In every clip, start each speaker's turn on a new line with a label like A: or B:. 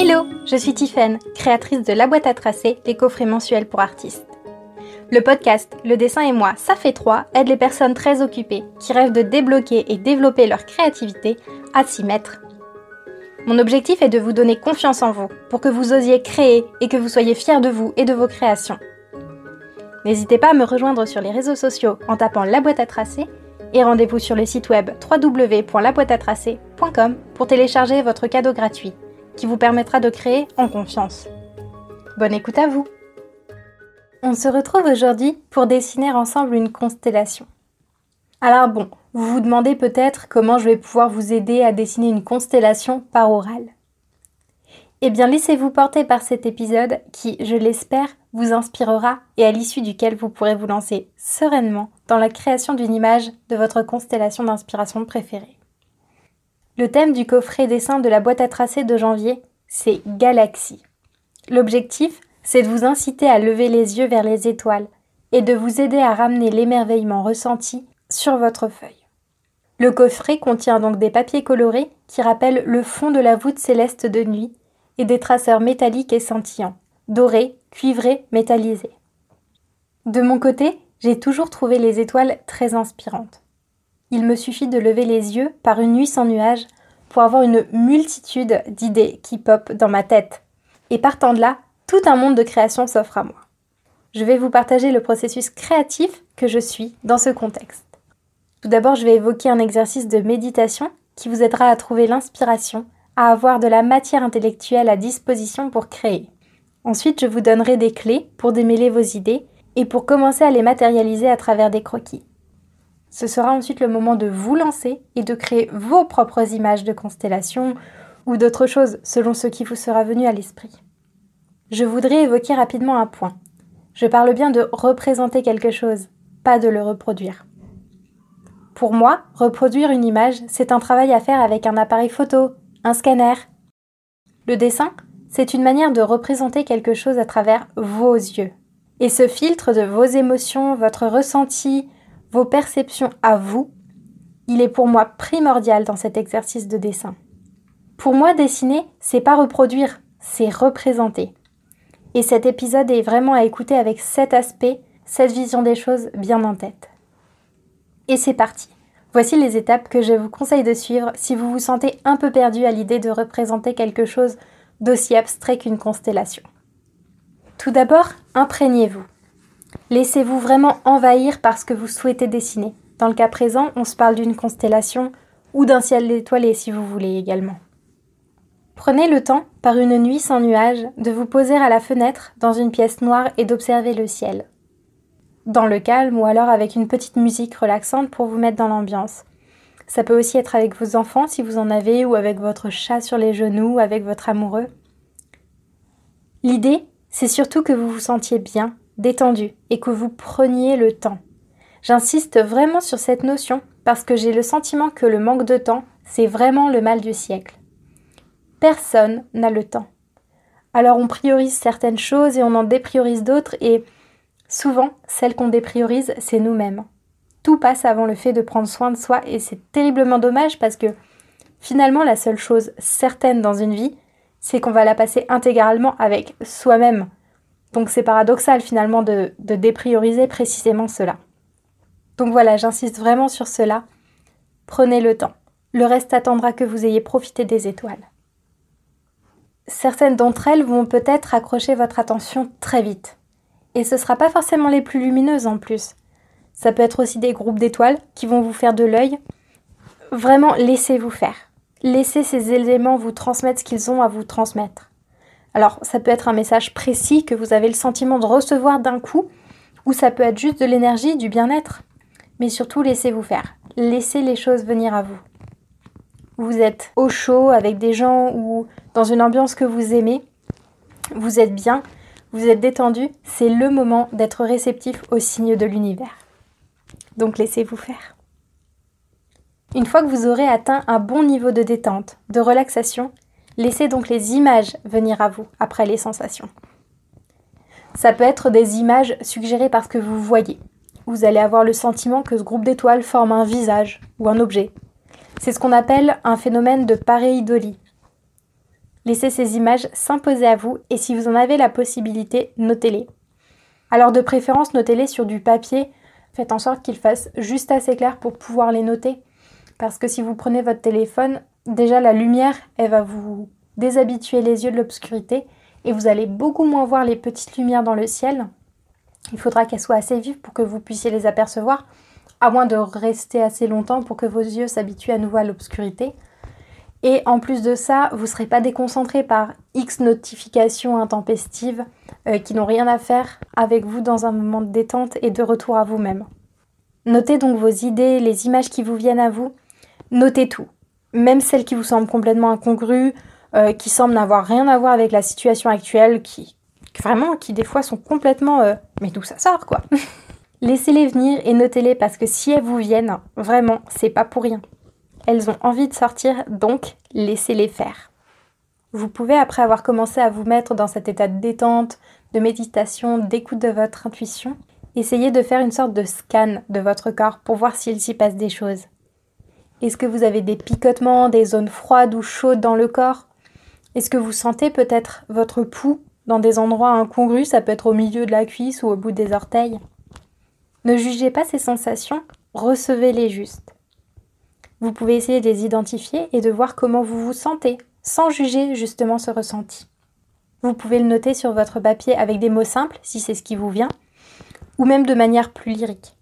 A: Hello, je suis Tiffaine, créatrice de La boîte à tracer, les coffrets mensuels pour artistes. Le podcast Le dessin et moi, ça fait trois, aide les personnes très occupées qui rêvent de débloquer et développer leur créativité à s'y mettre. Mon objectif est de vous donner confiance en vous pour que vous osiez créer et que vous soyez fiers de vous et de vos créations. N'hésitez pas à me rejoindre sur les réseaux sociaux en tapant La boîte à tracer et rendez-vous sur le site web www.laboîteatracer.com pour télécharger votre cadeau gratuit qui vous permettra de créer en confiance. Bonne écoute à vous On se retrouve aujourd'hui pour dessiner ensemble une constellation. Alors bon, vous vous demandez peut-être comment je vais pouvoir vous aider à dessiner une constellation par oral. Eh bien, laissez-vous porter par cet épisode qui, je l'espère, vous inspirera et à l'issue duquel vous pourrez vous lancer sereinement dans la création d'une image de votre constellation d'inspiration préférée. Le thème du coffret dessin de la boîte à tracer de janvier, c'est Galaxie. L'objectif, c'est de vous inciter à lever les yeux vers les étoiles et de vous aider à ramener l'émerveillement ressenti sur votre feuille. Le coffret contient donc des papiers colorés qui rappellent le fond de la voûte céleste de nuit et des traceurs métalliques et scintillants, dorés, cuivrés, métallisés. De mon côté, j'ai toujours trouvé les étoiles très inspirantes. Il me suffit de lever les yeux par une nuit sans nuages pour avoir une multitude d'idées qui popent dans ma tête. Et partant de là, tout un monde de création s'offre à moi. Je vais vous partager le processus créatif que je suis dans ce contexte. Tout d'abord, je vais évoquer un exercice de méditation qui vous aidera à trouver l'inspiration à avoir de la matière intellectuelle à disposition pour créer. Ensuite, je vous donnerai des clés pour démêler vos idées et pour commencer à les matérialiser à travers des croquis. Ce sera ensuite le moment de vous lancer et de créer vos propres images de constellations ou d'autres choses selon ce qui vous sera venu à l'esprit. Je voudrais évoquer rapidement un point. Je parle bien de représenter quelque chose, pas de le reproduire. Pour moi, reproduire une image, c'est un travail à faire avec un appareil photo, un scanner. Le dessin, c'est une manière de représenter quelque chose à travers vos yeux. Et ce filtre de vos émotions, votre ressenti, vos perceptions à vous, il est pour moi primordial dans cet exercice de dessin. Pour moi, dessiner, c'est pas reproduire, c'est représenter. Et cet épisode est vraiment à écouter avec cet aspect, cette vision des choses bien en tête. Et c'est parti. Voici les étapes que je vous conseille de suivre si vous vous sentez un peu perdu à l'idée de représenter quelque chose d'aussi abstrait qu'une constellation. Tout d'abord, imprégnez-vous. Laissez-vous vraiment envahir par ce que vous souhaitez dessiner. Dans le cas présent, on se parle d'une constellation ou d'un ciel étoilé si vous voulez également. Prenez le temps, par une nuit sans nuages, de vous poser à la fenêtre dans une pièce noire et d'observer le ciel dans le calme ou alors avec une petite musique relaxante pour vous mettre dans l'ambiance. Ça peut aussi être avec vos enfants si vous en avez ou avec votre chat sur les genoux ou avec votre amoureux. L'idée, c'est surtout que vous vous sentiez bien, détendu et que vous preniez le temps. J'insiste vraiment sur cette notion parce que j'ai le sentiment que le manque de temps, c'est vraiment le mal du siècle. Personne n'a le temps. Alors on priorise certaines choses et on en dépriorise d'autres et Souvent, celle qu'on dépriorise, c'est nous-mêmes. Tout passe avant le fait de prendre soin de soi et c'est terriblement dommage parce que finalement la seule chose certaine dans une vie, c'est qu'on va la passer intégralement avec soi-même. Donc c'est paradoxal finalement de, déprioriser précisément cela. Donc voilà, j'insiste vraiment sur cela. Prenez le temps. Le reste attendra que vous ayez profité des étoiles. Certaines d'entre elles vont peut-être accrocher votre attention très vite. Et ce ne sera pas forcément les plus lumineuses en plus. Ça peut être aussi des groupes d'étoiles qui vont vous faire de l'œil. Vraiment, laissez-vous faire. Laissez ces éléments vous transmettre ce qu'ils ont à vous transmettre. Alors, ça peut être un message précis que vous avez le sentiment de recevoir d'un coup, ou ça peut être juste de l'énergie, du bien-être. Mais surtout, laissez-vous faire. Laissez les choses venir à vous. Vous êtes au chaud avec des gens ou dans une ambiance que vous aimez. Vous êtes bien, vous êtes détendu, c'est le moment d'être réceptif aux signes de l'univers. Donc laissez-vous faire. Une fois que vous aurez atteint un bon niveau de détente, de relaxation, laissez donc les images venir à vous après les sensations. Ça peut être des images suggérées par ce que vous voyez. Vous allez avoir le sentiment que ce groupe d'étoiles forme un visage ou un objet. C'est ce qu'on appelle un phénomène de pareidolie. Laissez ces images s'imposer à vous et si vous en avez la possibilité, notez-les. Alors de préférence, notez-les sur du papier. Faites en sorte qu'ils fassent juste assez clair pour pouvoir les noter. Parce que si vous prenez votre téléphone, déjà la lumière, elle va vous déshabituer les yeux de l'obscurité et vous allez beaucoup moins voir les petites lumières dans le ciel. Il faudra qu'elles soient assez vives pour que vous puissiez les apercevoir, à moins de rester assez longtemps pour que vos yeux s'habituent à nouveau à l'obscurité. Et en plus de ça, vous ne serez pas déconcentré par X notifications intempestives euh, qui n'ont rien à faire avec vous dans un moment de détente et de retour à vous-même. Notez donc vos idées, les images qui vous viennent à vous. Notez tout, même celles qui vous semblent complètement incongrues, euh, qui semblent n'avoir rien à voir avec la situation actuelle, qui vraiment, qui des fois sont complètement... Euh, mais d'où ça sort quoi? Laissez-les venir et notez-les parce que si elles vous viennent, vraiment, c'est pas pour rien. Elles ont envie de sortir, donc laissez-les faire. Vous pouvez, après avoir commencé à vous mettre dans cet état de détente, de méditation, d'écoute de votre intuition, essayer de faire une sorte de scan de votre corps pour voir s'il s'y passe des choses. Est-ce que vous avez des picotements, des zones froides ou chaudes dans le corps? Est-ce que vous sentez peut-être votre pouls dans des endroits incongrus? Ça peut être au milieu de la cuisse ou au bout des orteils. Ne jugez pas ces sensations, recevez-les juste. Vous pouvez essayer de les identifier et de voir comment vous vous sentez, sans juger justement ce ressenti. Vous pouvez le noter sur votre papier avec des mots simples, si c'est ce qui vous vient, ou même de manière plus lyrique.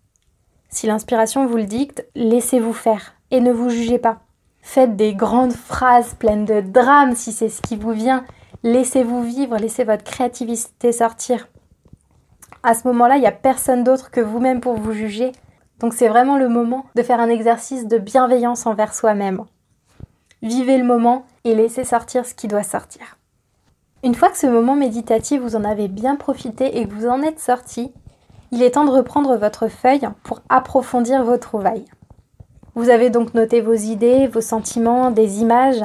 A: Si l'inspiration vous le dicte, laissez-vous faire et ne vous jugez pas. Faites des grandes phrases pleines de drame si c'est ce qui vous vient. Laissez-vous vivre, laissez votre créativité sortir. À ce moment-là, il n'y a personne d'autre que vous-même pour vous juger. Donc c'est vraiment le moment de faire un exercice de bienveillance envers soi-même. Vivez le moment et laissez sortir ce qui doit sortir. Une fois que ce moment méditatif vous en avez bien profité et que vous en êtes sorti, il est temps de reprendre votre feuille pour approfondir vos trouvailles. Vous avez donc noté vos idées, vos sentiments, des images.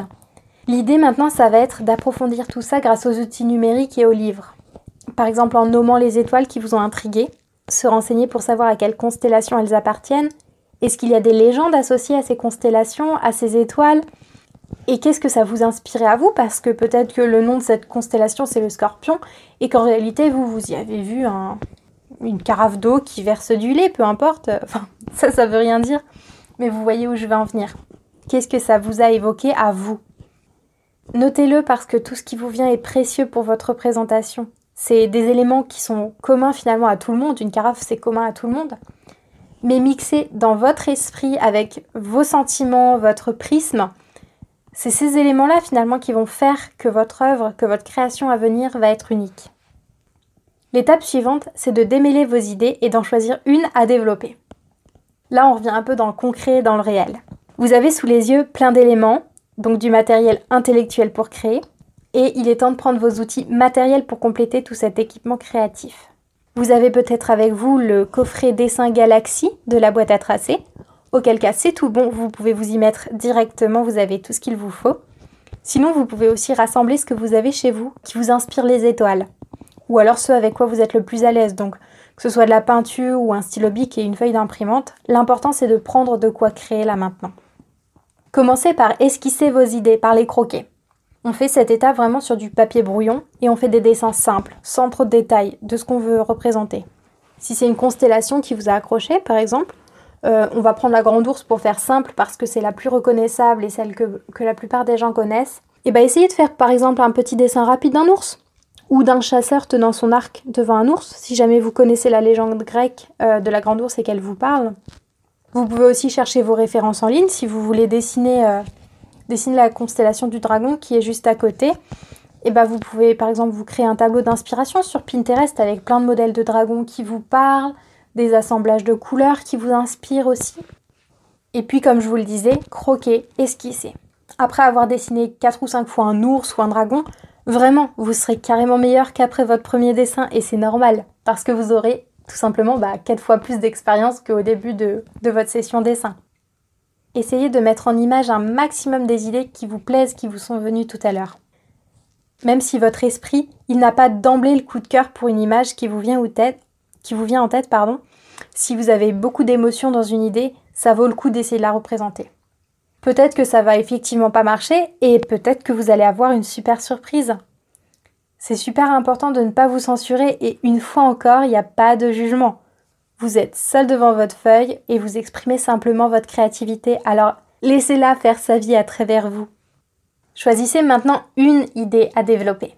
A: L'idée maintenant, ça va être d'approfondir tout ça grâce aux outils numériques et aux livres. Par exemple en nommant les étoiles qui vous ont intrigué, se renseigner pour savoir à quelle constellation elles appartiennent. Est-ce qu'il y a des légendes associées à ces constellations, à ces étoiles? Et qu'est-ce que ça vous inspirait à vous? Parce que peut-être que le nom de cette constellation c'est le scorpion et qu'en réalité vous, vous y avez vu une carafe d'eau qui verse du lait, peu importe. Enfin, ça, ça veut rien dire. Mais vous voyez où je vais en venir. Qu'est-ce que ça vous a évoqué à vous? Notez-le parce que tout ce qui vous vient est précieux pour votre présentation. C'est des éléments qui sont communs finalement à tout le monde. Une carafe, c'est commun à tout le monde. Mais mixés dans votre esprit avec vos sentiments, votre prisme, c'est ces éléments-là finalement qui vont faire que votre œuvre, que votre création à venir va être unique. L'étape suivante, c'est de démêler vos idées et d'en choisir une à développer. Là, on revient un peu dans le concret, dans le réel. Vous avez sous les yeux plein d'éléments, donc du matériel intellectuel pour créer, et il est temps de prendre vos outils matériels pour compléter tout cet équipement créatif. Vous avez peut-être avec vous le coffret dessin Galaxy de la boîte à tracer, auquel cas c'est tout bon, vous pouvez vous y mettre directement, vous avez tout ce qu'il vous faut. Sinon, vous pouvez aussi rassembler ce que vous avez chez vous qui vous inspire les étoiles, ou alors ce avec quoi vous êtes le plus à l'aise, donc que ce soit de la peinture ou un stylo bic et une feuille d'imprimante, l'important c'est de prendre de quoi créer là maintenant. Commencez par esquisser vos idées, par les croquer. On fait cette étape vraiment sur du papier brouillon et on fait des dessins simples, sans trop de détails, de ce qu'on veut représenter. Si c'est une constellation qui vous a accroché, par exemple, euh, on va prendre la grande ours pour faire simple parce que c'est la plus reconnaissable et celle que, la plupart des gens connaissent. Et bien essayez de faire par exemple un petit dessin rapide d'un ours ou d'un chasseur tenant son arc devant un ours, si jamais vous connaissez la légende grecque euh, de la grande ours et qu'elle vous parle. Vous pouvez aussi chercher vos références en ligne si vous voulez dessiner euh, la constellation du dragon qui est juste à côté, et bah vous pouvez par exemple vous créer un tableau d'inspiration sur Pinterest avec plein de modèles de dragons qui vous parlent, des assemblages de couleurs qui vous inspirent aussi. Et puis comme je vous le disais, croquer, esquisser. Après avoir dessiné 4 ou 5 fois un ours ou un dragon, vraiment, vous serez carrément meilleur qu'après votre premier dessin et c'est normal parce que vous aurez tout simplement bah, 4 fois plus d'expérience qu'au début de, votre session dessin. Essayez de mettre en image un maximum des idées qui vous plaisent, qui vous sont venues tout à l'heure. Même si votre esprit, il n'a pas d'emblée le coup de cœur pour une image qui vous vient, qui vous vient en tête, pardon, si vous avez beaucoup d'émotions dans une idée, ça vaut le coup d'essayer de la représenter. Peut-être que ça va effectivement pas marcher et peut-être que vous allez avoir une super surprise. C'est super important de ne pas vous censurer et une fois encore, il n'y a pas de jugement. Vous êtes seul devant votre feuille et vous exprimez simplement votre créativité, alors laissez-la faire sa vie à travers vous. Choisissez maintenant une idée à développer.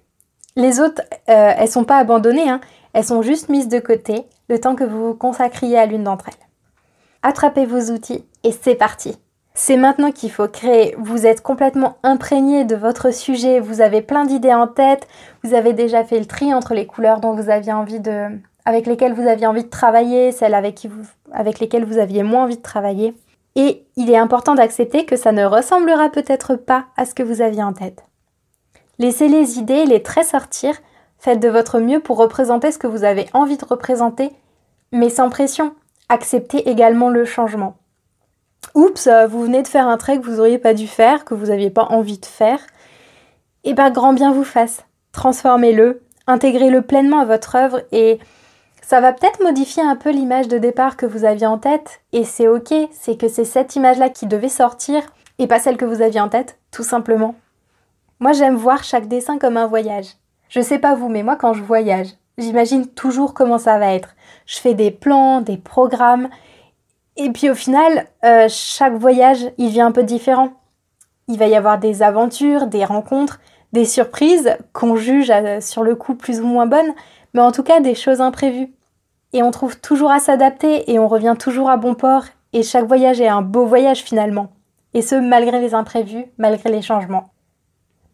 A: Les autres, euh, elles sont pas abandonnées, hein. elles sont juste mises de côté le temps que vous vous consacriez à l'une d'entre elles. Attrapez vos outils et c'est parti. C'est maintenant qu'il faut créer. Vous êtes complètement imprégné de votre sujet, vous avez plein d'idées en tête, vous avez déjà fait le tri entre les couleurs dont vous aviez envie de, avec lesquelles vous aviez envie de travailler, celles avec, avec lesquelles vous aviez moins envie de travailler. Et il est important d'accepter que ça ne ressemblera peut-être pas à ce que vous aviez en tête. Laissez les idées, les traits sortir, faites de votre mieux pour représenter ce que vous avez envie de représenter, mais sans pression. Acceptez également le changement. Oups, vous venez de faire un trait que vous n'auriez pas dû faire, que vous n'aviez pas envie de faire. Eh bien, grand bien vous fasse. Transformez-le, intégrez-le pleinement à votre œuvre et ça va peut-être modifier un peu l'image de départ que vous aviez en tête, et c'est ok, c'est que c'est cette image-là qui devait sortir, et pas celle que vous aviez en tête, tout simplement. Moi j'aime voir chaque dessin comme un voyage. Je sais pas vous, mais moi quand je voyage, j'imagine toujours comment ça va être. Je fais des plans, des programmes, et puis au final, euh, chaque voyage, il vient un peu différent. Il va y avoir des aventures, des rencontres, des surprises qu'on juge euh, sur le coup plus ou moins bonnes, mais en tout cas des choses imprévues. Et on trouve toujours à s'adapter et on revient toujours à bon port et chaque voyage est un beau voyage finalement. Et ce, malgré les imprévus, malgré les changements.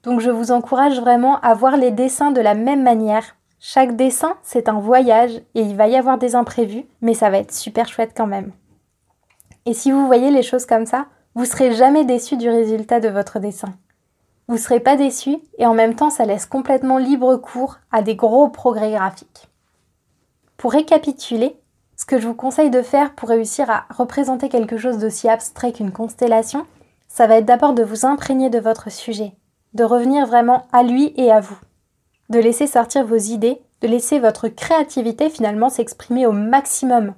A: Donc je vous encourage vraiment à voir les dessins de la même manière. Chaque dessin, c'est un voyage et il va y avoir des imprévus, mais ça va être super chouette quand même. Et si vous voyez les choses comme ça, vous serez jamais déçu du résultat de votre dessin. Vous ne serez pas déçu et en même temps ça laisse complètement libre cours à des gros progrès graphiques. Pour récapituler, ce que je vous conseille de faire pour réussir à représenter quelque chose d'aussi abstrait qu'une constellation, ça va être d'abord de vous imprégner de votre sujet, de revenir vraiment à lui et à vous, de laisser sortir vos idées, de laisser votre créativité finalement s'exprimer au maximum,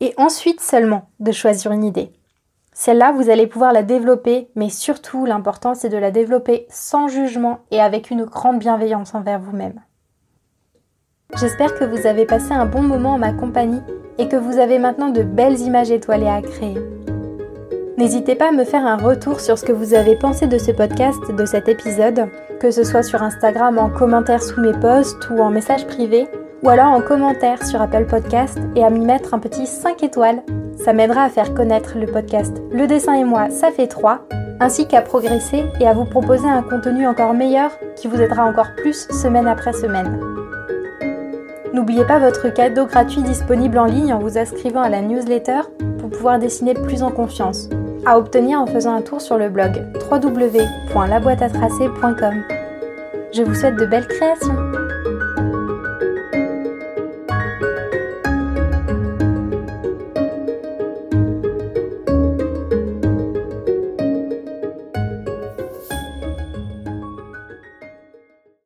A: et ensuite seulement de choisir une idée. Celle-là, vous allez pouvoir la développer, mais surtout, l'important, c'est de la développer sans jugement et avec une grande bienveillance envers vous-même. J'espère que vous avez passé un bon moment en ma compagnie et que vous avez maintenant de belles images étoilées à créer. N'hésitez pas à me faire un retour sur ce que vous avez pensé de ce podcast, de cet épisode, que ce soit sur Instagram en commentaire sous mes posts ou en message privé, ou alors en commentaire sur Apple Podcast et à m'y mettre un petit 5 étoiles ça m'aidera à faire connaître le podcast Le dessin et moi, ça fait 3, ainsi qu'à progresser et à vous proposer un contenu encore meilleur qui vous aidera encore plus semaine après semaine. N'oubliez pas votre cadeau gratuit disponible en ligne en vous inscrivant à la newsletter pour pouvoir dessiner plus en confiance, à obtenir en faisant un tour sur le blog www.laboîteatracer.com. Je vous souhaite de belles créations